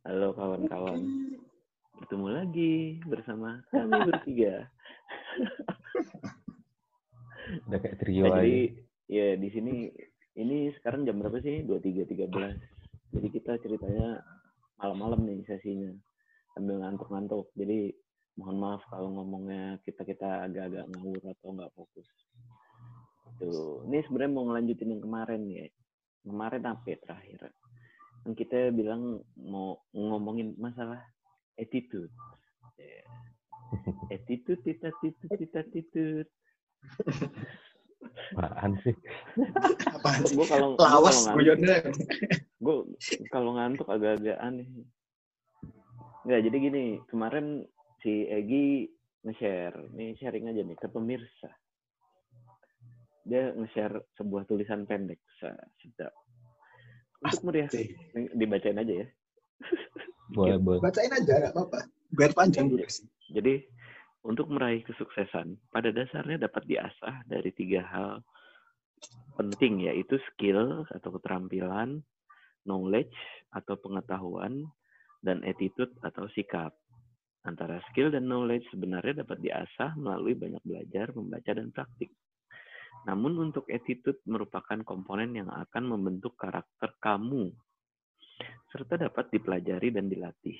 Halo kawan-kawan. Bertemu lagi bersama kami bertiga. Udah kayak trio Nah, aja. jadi ya di sini ini sekarang jam berapa sih? 23.13. Jadi kita ceritanya malam-malam nih sesinya. Sambil ngantuk-ngantuk. Jadi mohon maaf kalau ngomongnya kita-kita agak-agak ngawur atau nggak fokus. Tuh, ini sebenarnya mau ngelanjutin yang kemarin ya. Kemarin apa ya terakhir? Kan kita bilang mau ngomongin masalah attitude. Ya. Attitude, attitude, attitude, attitude. Apaan sih? Apaan sih? Gue kalau gua Lawas kalau ngantuk, guyonnya. gue kalau ngantuk agak-agak aneh. Nggak, jadi gini, kemarin si Egi nge-share, nih sharing aja nih ke pemirsa. Dia nge-share sebuah tulisan pendek, Sa- sedap. Untuk meriah, Asik. dibacain aja ya. Boleh, boleh. Bacain aja, nggak apa-apa. Biar panjang durasi. Jadi, untuk meraih kesuksesan, pada dasarnya dapat diasah dari tiga hal penting, yaitu skill atau keterampilan, knowledge atau pengetahuan, dan attitude atau sikap. Antara skill dan knowledge sebenarnya dapat diasah melalui banyak belajar, membaca, dan praktik. Namun untuk attitude merupakan komponen yang akan membentuk karakter kamu, serta dapat dipelajari dan dilatih.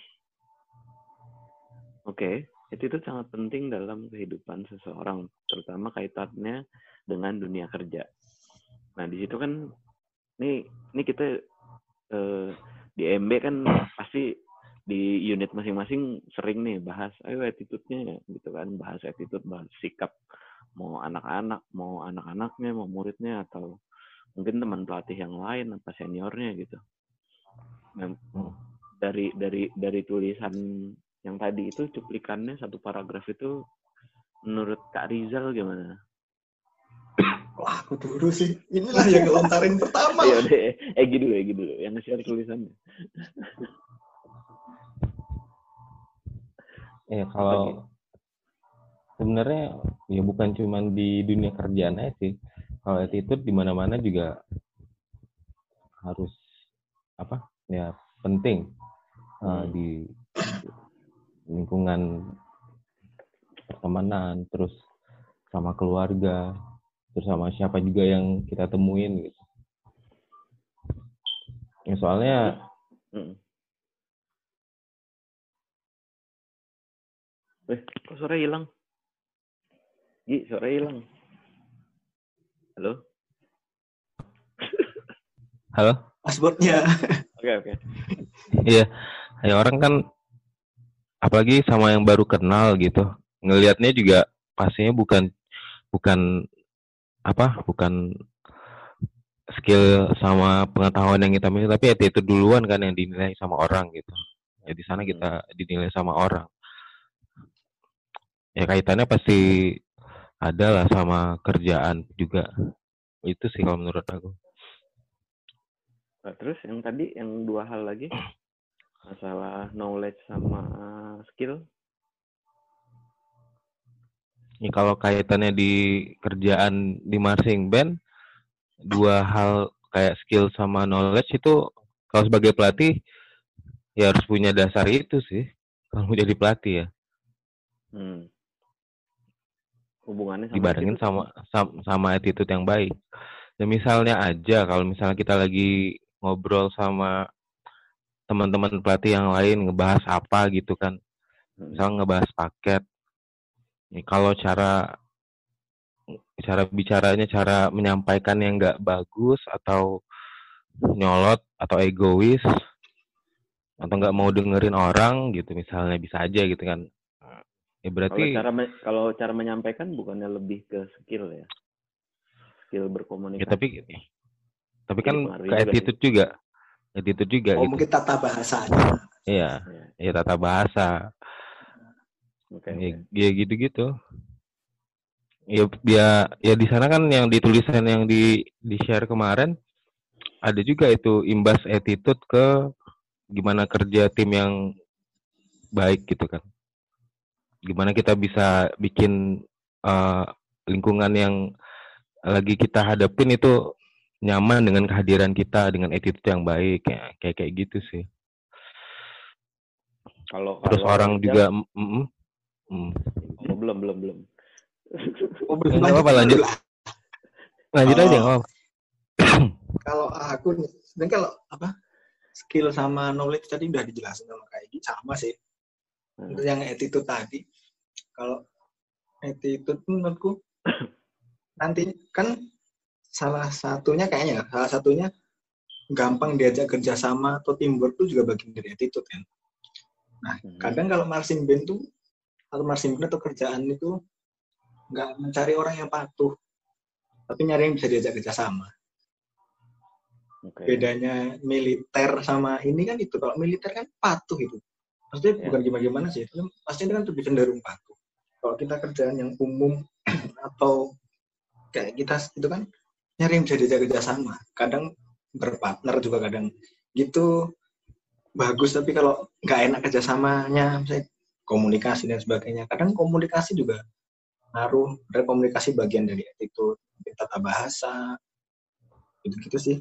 Oke, attitude sangat penting dalam kehidupan seseorang, terutama kaitannya dengan dunia kerja. Nah, di situ kan, ini, ini kita eh, di MB kan pasti di unit masing-masing sering nih bahas, ayo attitude-nya gitu kan, bahas attitude, bahas sikap, mau anak-anak, mau anak-anaknya, mau muridnya, atau mungkin teman pelatih yang lain, apa seniornya gitu. Nah, Hmm. dari dari dari tulisan yang tadi itu cuplikannya satu paragraf itu menurut Kak Rizal gimana? Wah, aku dulu sih. Inilah yang ngelontarin pertama. Ayo deh, Egi dulu, Egi dulu, yang nge-share tulisannya. Ya kalau sebenarnya ya bukan cuman di dunia kerjaan aja sih. Kalau attitude di mana-mana juga harus apa? Ya penting Hmm. di lingkungan pertemanan, terus sama keluarga, terus sama siapa juga yang kita temuin gitu. Ya, soalnya Mm. Eh, kok suara hilang? Gi, suara hilang. Halo? halo Passwordnya. Oke, oke. Iya, ya orang kan apalagi sama yang baru kenal gitu. Ngelihatnya juga pastinya bukan bukan apa? Bukan skill sama pengetahuan yang kita miliki, tapi attitude duluan kan yang dinilai sama orang gitu. Ya di sana kita dinilai sama orang. Ya kaitannya pasti ada lah sama kerjaan juga. Itu sih kalau menurut aku. Nah, terus yang tadi, yang dua hal lagi, masalah knowledge sama skill. Ya, kalau kaitannya di kerjaan di marching band, dua hal kayak skill sama knowledge itu kalau sebagai pelatih ya harus punya dasar itu sih kalau mau jadi pelatih ya. Hmm. Hubungannya sama Dibarengin attitude. sama, sama sama attitude yang baik. Ya misalnya aja kalau misalnya kita lagi ngobrol sama teman-teman pelatih yang lain ngebahas apa gitu kan. Hmm. misalnya ngebahas paket Nih, kalau cara cara bicaranya cara menyampaikan yang nggak bagus atau nyolot atau egois atau nggak mau dengerin orang gitu misalnya bisa aja gitu kan ya Kalau berarti cara me- kalau cara menyampaikan bukannya lebih ke skill ya, skill ya berkomunikasi. tapi tapi kan ke juga attitude juga attitude juga Oh, gitu mungkin tata bahasanya. iya Ya, ya tata bahasa oke. ya, oke. ya gitu-gitu ya ya ya di sana kan yang di tulisan yang di di share kemarin ada juga itu imbas attitude ke gimana kerja tim yang baik gitu kan gimana kita bisa bikin eh, lingkungan yang lagi kita hadapin itu nyaman dengan kehadiran kita dengan attitude yang baik ya kayak kayak gitu sih Kalau terus kalau orang juga mm, mm, mm. oh, belum belum belum. Oh, Ya, nggak apa-apa, lanjut. lanjut Oh. aja apa-apa. Kalau aku nih, sebenarnya kalau apa skill sama knowledge tadi udah dijelasin sama Kak Egi sama sih. Hmm. Untuk yang attitude tadi, kalau attitude menurutku nanti kan salah satunya kayaknya salah satunya gampang diajak kerjasama atau teamwork itu juga bagian dari attitude kan. Nah, Hmm. kadang kalau marching band tuh atau marching band atau kerjaan itu nggak mencari orang yang patuh, tapi nyari yang bisa diajak kerjasama. Oke. Bedanya militer sama ini kan itu. Kalau militer kan patuh itu. Maksudnya Ya. bukan gimana-gimana sih. Itu kan pasti kan lebih cenderung patuh. Kalau kita kerjaan yang umum atau kayak kita itu kan nyari yang bisa diajak kerjasama. Kadang berpartner juga kadang gitu bagus tapi kalau nggak enak kerjasamanya misalnya komunikasi dan sebagainya kadang komunikasi juga ngaruh dari komunikasi bagian dari attitude tata bahasa gitu gitu sih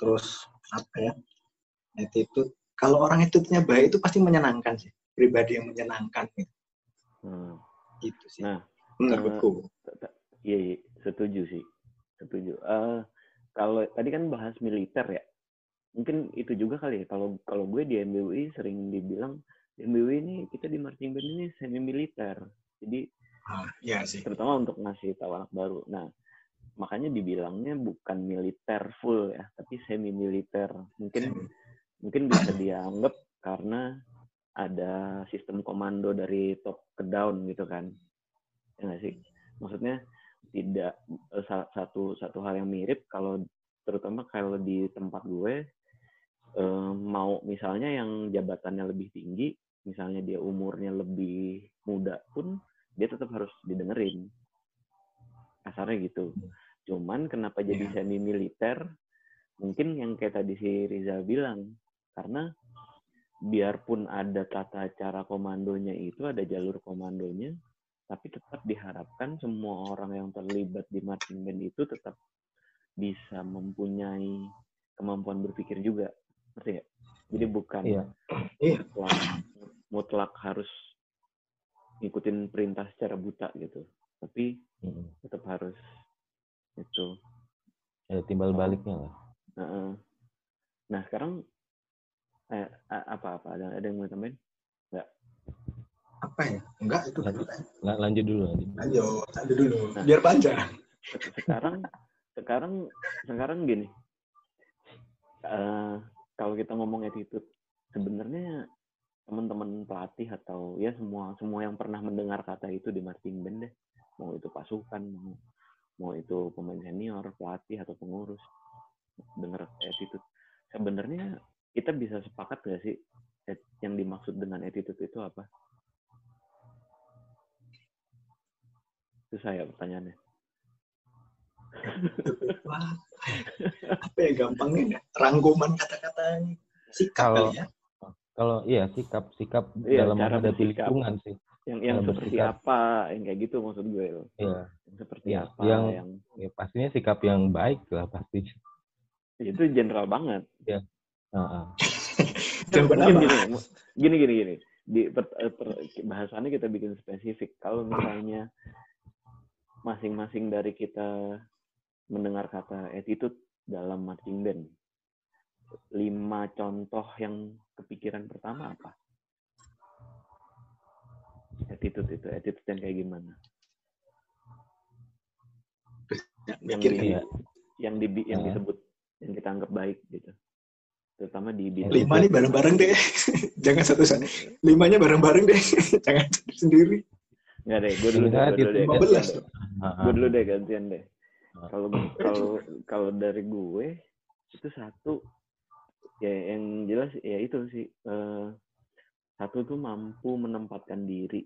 terus apa ya attitude kalau orang attitude-nya baik itu pasti menyenangkan sih pribadi yang menyenangkan gitu, Hmm. gitu sih Nah, menurutku t- iya, iya, setuju sih, setuju. Eh kalau tadi kan bahas militer ya, mungkin itu juga kali ya. Kalau kalau gue di MBUI sering dibilang di MBUI ini kita di marching band ini semi militer. Jadi ah, ya sih terutama untuk ngasih tahu anak baru. Nah, makanya dibilangnya bukan militer full ya, tapi semi militer. Mungkin mungkin bisa dianggap karena ada sistem komando dari top ke down gitu kan. Ya nggak sih? Maksudnya tidak eh, sa- satu satu hal yang mirip kalau terutama kalau di tempat gue eh, mau misalnya yang jabatannya lebih tinggi misalnya dia umurnya lebih muda pun dia tetap harus didengerin. Kasarnya gitu. Cuman kenapa jadi Iya. semi militer mungkin yang kayak tadi si Rizal bilang karena biarpun ada tata cara komandonya itu ada jalur komandonya tapi tetap diharapkan semua orang yang terlibat di marching band itu tetap bisa mempunyai kemampuan berpikir juga ngerti nggak? jadi bukan Iya. Iya. mutlak, mutlak harus ngikutin perintah secara buta gitu tapi tetap harus itu ada timbal baliknya lah Heeh. Nah sekarang eh, a- apa-apa ada ada yang mau tambahin? apa ya enggak itu Lanjut. La- lanjut dulu lanjut dulu. lanjut lanjut dulu Nah. biar panjang Se- Sekarang sekarang sekarang gini. Eh, kalau kita ngomong attitude, sebenarnya teman-teman pelatih atau ya semua semua yang pernah mendengar kata itu di marching band deh, mau itu pasukan, mau mau itu pemain senior, pelatih atau pengurus, dengar attitude. Sebenarnya kita bisa sepakat gak sih at- yang dimaksud dengan attitude itu apa? Itu saya pertanyaannya. Wah, apa ya gampangnya ya? rangkuman kata-katanya sikap Kalau- kali ya kalau iya sikap sikap Iya, dalam cara menghadapi lingkungan sih yang yang seperti bersikap. apa yang kayak gitu maksud gue loh Iya. yang seperti Iya, apa yang- yang, ya, pastinya sikap yang baik lah pasti itu general banget Mungkin apa? gini gini gini gini. Di per- eh, per- bahasannya kita bikin spesifik. Kalau misalnya masing-masing dari kita mendengar kata attitude dalam marching band lima contoh yang kepikiran pertama apa? Attitude itu attitude yang kayak gimana? Ya, yang di, Iya. yang di yang disebut yang kita anggap baik gitu terutama di bidang lima nih bareng-bareng deh. Jangan satu satu limanya bareng-bareng deh. Jangan sendiri. Nggak deh gue dulu deh gue dulu deh. gue dulu deh gantian deh. Kalau kalau kalau dari gue itu satu. Ya yang jelas ya itu sih eh, satu tuh mampu menempatkan diri.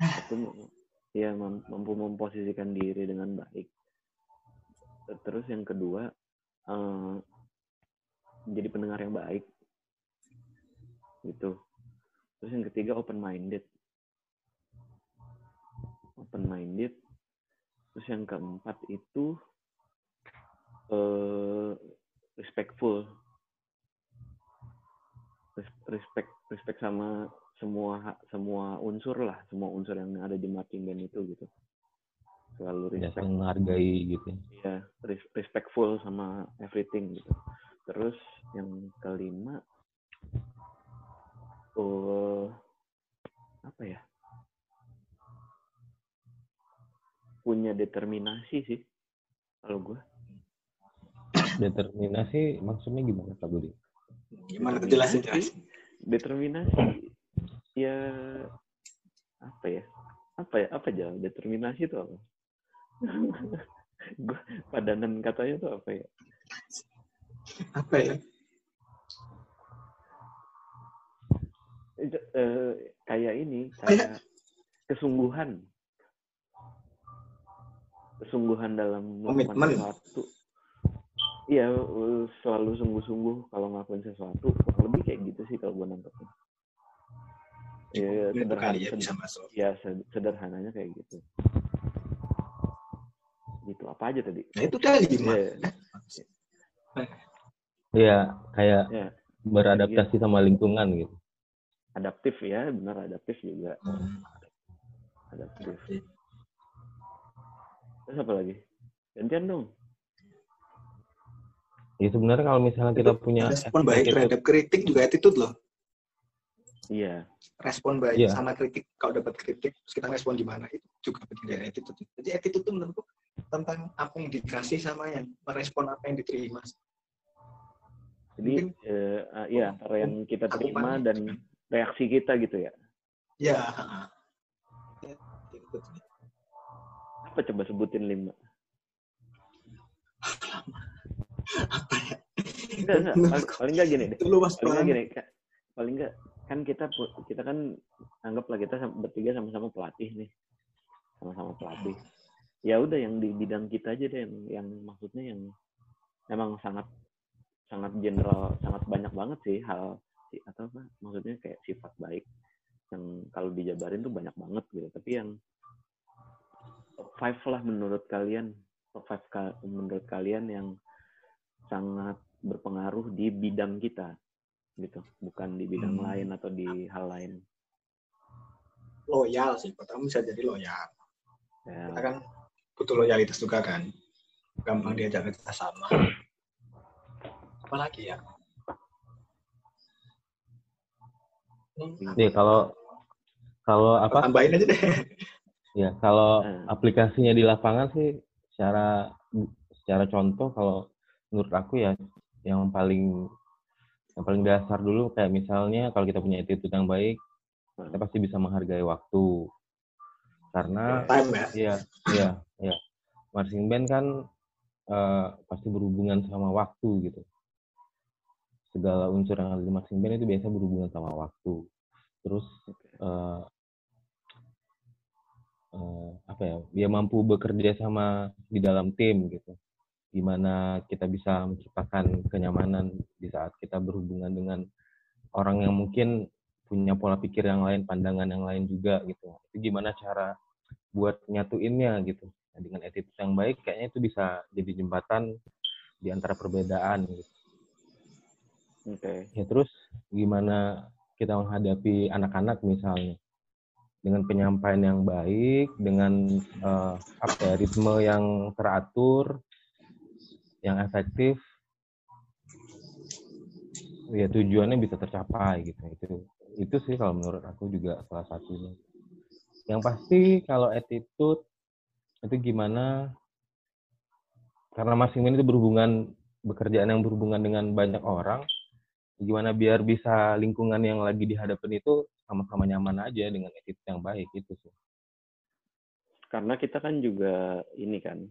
Satu ya mam- mampu memposisikan diri dengan baik. Terus yang kedua eh, menjadi pendengar yang baik. Gitu. Terus yang ketiga open minded open minded terus yang keempat itu eh respectful. Res- respect respect sama semua semua unsur lah semua unsur yang ada di marching band itu gitu. Selalu Ya, respect. saling menghargai gitu. ya. Res- respectful sama everything gitu terus yang kelima oh apa ya? Punya determinasi sih kalau gue Determinasi maksudnya gimana Kak Budi? Gimana tuh jelasin jelasin. determinasi ya apa ya? Apa ya? Apa aja? Determinasi itu apa? Gua- padanan katanya tuh apa ya Apa ya? Itu, eh, kayak ini kayak kesungguhan. Kesungguhan dalam melakukan sesuatu. Iya eh, selalu sungguh-sungguh kalau ngelakuin sesuatu. Kurang lebih kayak gitu sih kalau gue nangkepnya ya Itu sederhana kali ya bisa masuk. ya sed- sederhananya kayak gitu. Gitu apa aja tadi? Nah itu tadi gimana? Iya. Kayak Ya. beradaptasi sama lingkungan gitu. adaptif ya benar adaptif juga Hmm. adaptif terus apa lagi gantian dong Ya sebenarnya kalau misalnya kita Itu punya respon baik attitude- terhadap kritik juga attitude loh. iya Respon baik Iya. sama kritik. Kalau dapat kritik, terus kita respon gimana itu juga penting dari attitude. Jadi attitude itu menurutku tentang apa yang dikasih sama yang merespon apa yang diterima. Jadi eh, ah, iya antara yang kita terima dan reaksi kita gitu ya? Ya. Ya, apa coba sebutin lima Apa ya? enggak enggak. Paling, paling enggak gini deh. Paling enggak gini paling enggak kan kita kita kan anggaplah kita bertiga sama-sama pelatih nih. Sama-sama pelatih. Ya udah yang di bidang kita aja deh yang, yang maksudnya yang emang sangat sangat general sangat banyak banget sih hal atau apa maksudnya kayak sifat baik yang kalau dijabarin tuh banyak banget gitu tapi yang top five lah menurut kalian top five ka- menurut kalian yang sangat berpengaruh di bidang kita gitu bukan di bidang Hmm. lain atau di hal lain Loyal sih. Pertama bisa jadi loyal. ya, Kita kan butuh loyalitas juga kan. Gampang diajak kerja sama. Apalagi ya? Hmm, Nih kalau kalau apa Tambahin aja deh. ya kalau Hmm. aplikasinya di lapangan sih secara secara contoh kalau menurut aku ya yang paling yang paling dasar dulu kayak misalnya kalau kita punya attitude yang baik kita pasti bisa menghargai waktu karena Time ya. Iya, iya, iya. Marching band kan eh, pasti berhubungan sama waktu gitu. Segala unsur yang ada di marching band itu biasa berhubungan sama waktu. Terus eh, eh, apa ya? Dia mampu bekerja sama di dalam tim gitu. Gimana kita bisa menciptakan kenyamanan di saat kita berhubungan dengan orang yang mungkin punya pola pikir yang lain, pandangan yang lain juga gitu. Itu gimana cara buat nyatuinnya gitu. Nah, dengan attitude yang baik kayaknya itu bisa jadi jembatan di antara perbedaan gitu. Oke Ya terus gimana kita menghadapi anak-anak misalnya dengan penyampaian yang baik, dengan eh, apa ya, ritme yang teratur, yang efektif, ya tujuannya bisa tercapai gitu. Itu itu sih kalau menurut aku juga salah satunya. Yang pasti kalau attitude itu gimana? Karena masing-masing itu berhubungan pekerjaan yang berhubungan dengan banyak orang, gimana biar bisa lingkungan yang lagi dihadapin itu sama-sama nyaman aja dengan attitude yang baik itu sih. karena kita kan juga ini kan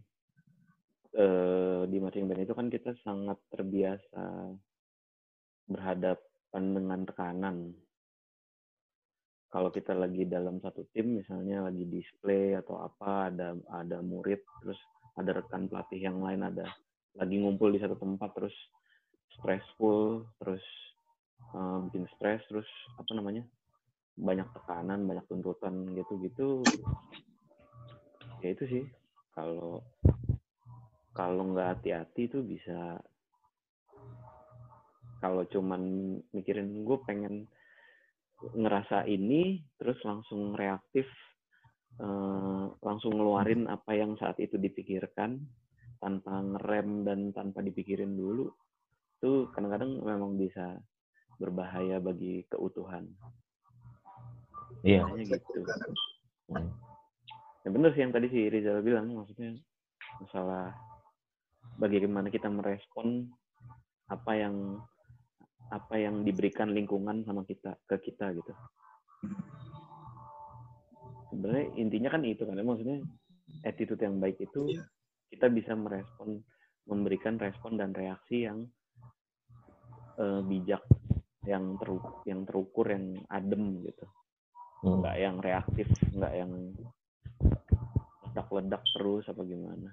eh, di marching band itu kan kita sangat terbiasa berhadapan dengan tekanan kalau kita lagi dalam satu tim misalnya lagi display atau apa ada ada murid terus ada rekan pelatih yang lain ada lagi ngumpul di satu tempat terus stressful terus eh, bikin stres terus apa namanya banyak tekanan banyak tuntutan gitu gitu ya itu sih kalau kalau nggak hati-hati tuh bisa kalau cuman mikirin gue pengen ngerasa ini terus langsung reaktif eh, langsung ngeluarin apa yang saat itu dipikirkan tanpa ngerem dan tanpa dipikirin dulu itu kadang-kadang memang bisa berbahaya bagi keutuhan. Iya. Kayaknya gitu. Hmm. Ya bener sih yang tadi si Rizal bilang, maksudnya masalah bagaimana kita merespon apa yang apa yang diberikan lingkungan sama kita ke kita gitu. Sebenarnya intinya kan itu kan, maksudnya attitude yang baik itu Iya. kita bisa merespon, memberikan respon dan reaksi yang eh, bijak, yang terukur, yang terukur, yang adem gitu Hmm. nggak yang reaktif, nggak yang ledak-ledak terus apa gimana.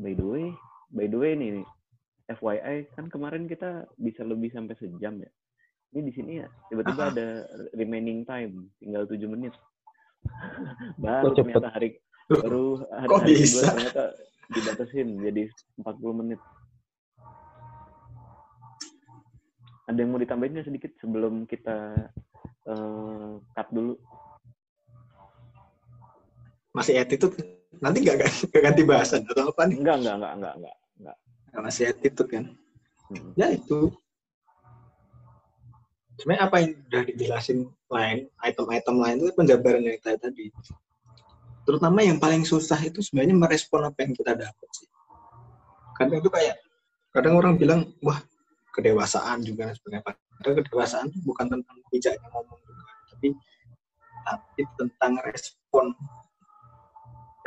By the way, by the way nih, nih, FYI kan kemarin kita bisa lebih sampai sejam ya. Ini di sini ya tiba-tiba Aha. ada remaining time, tinggal 7 menit. baru ternyata hari baru hari, kok hari bisa? ternyata dibatasin jadi 40 menit. Ada yang mau ditambahin nggak sedikit sebelum kita eh, cut dulu? Masih attitude nanti nggak ganti, nggak ganti bahasan atau apa nih? Enggak, enggak, enggak, enggak, enggak. enggak. Masih attitude kan? Hmm. Ya itu. Sebenarnya apa yang udah dijelasin lain, item-item lain itu penjabaran yang kita tadi. Terutama yang paling susah itu sebenarnya merespon apa yang kita dapat sih. Kadang itu kayak, kadang orang bilang, wah kedewasaan juga dan sebagainya. Padahal kedewasaan itu bukan tentang bijaknya ngomong juga, tapi tapi tentang respon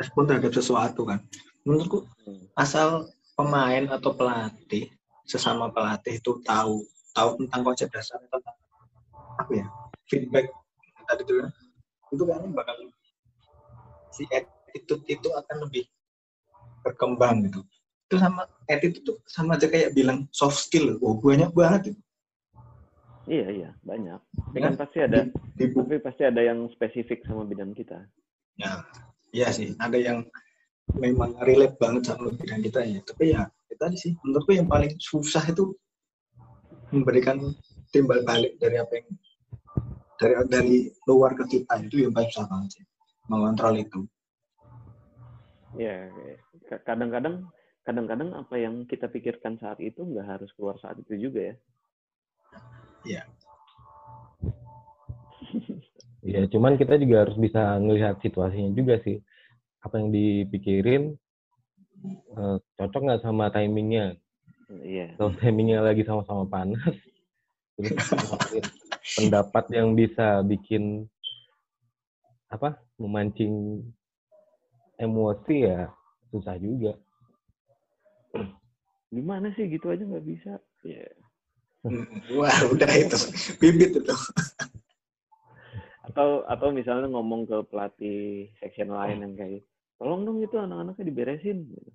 respon terhadap sesuatu kan. Menurutku Hmm. asal pemain atau pelatih sesama pelatih itu tahu tahu tentang konsep dasar tentang apa ya feedback tadi itu ya, itu kayaknya bakal si attitude itu akan lebih berkembang gitu itu sama attitude itu sama aja kayak bilang soft skill oh banyak banget itu. Iya, iya, banyak. Tapi Ya, kan pasti ada, di buku tapi pasti ada yang spesifik sama bidang kita. ya iya sih. Ada yang memang relate banget sama bidang kita ya. Tapi ya itu tadi sih. Menurutku yang paling susah itu memberikan timbal balik dari apa yang dari dari luar ke kita. Itu yang paling susah banget sih. Mengontrol itu. Iya, ka- kadang-kadang, kadang-kadang apa yang kita pikirkan saat itu nggak harus keluar saat itu juga ya. Iya, cuman kita juga harus bisa ngelihat situasinya juga sih. Apa yang dipikirin eh, cocok nggak sama timingnya? Iya. Kalau timingnya lagi sama-sama panas, terus pendapat yang bisa bikin apa memancing emosi ya susah juga. Gimana sih gitu aja nggak bisa? Iya. wah udah itu bibit itu Atau atau misalnya ngomong ke pelatih section lain yang kayak, tolong dong itu anak-anaknya diberesin. Gitu.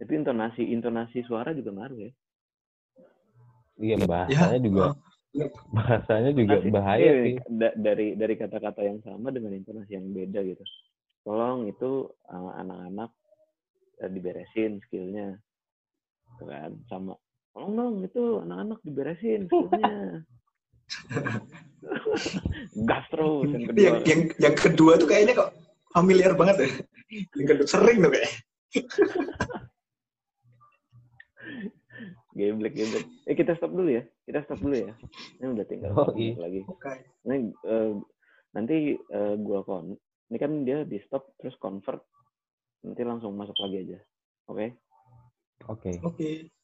Itu intonasi intonasi suara juga ngaruh ya. Iya bahasanya juga bahasanya juga Intonasi- bahaya iya, sih. da- dari dari kata-kata yang sama dengan intonasi yang beda gitu. Tolong itu uh, anak-anak diberesin skillnya, Gitu kan? Sama tolong dong itu anak-anak diberesin skillnya. Gas terus yang kedua. yang, yang yang kedua tuh kayaknya kok familiar banget ya yang kedua sering tuh kayak Geblek geblek. Eh kita stop dulu ya. Kita stop dulu ya. Ini udah tinggal Oh, iya. lagi. oke Ini eh, nanti eh, gua kon. Ini kan dia di stop terus convert. Nanti langsung masuk lagi aja. Oke? Oke. oke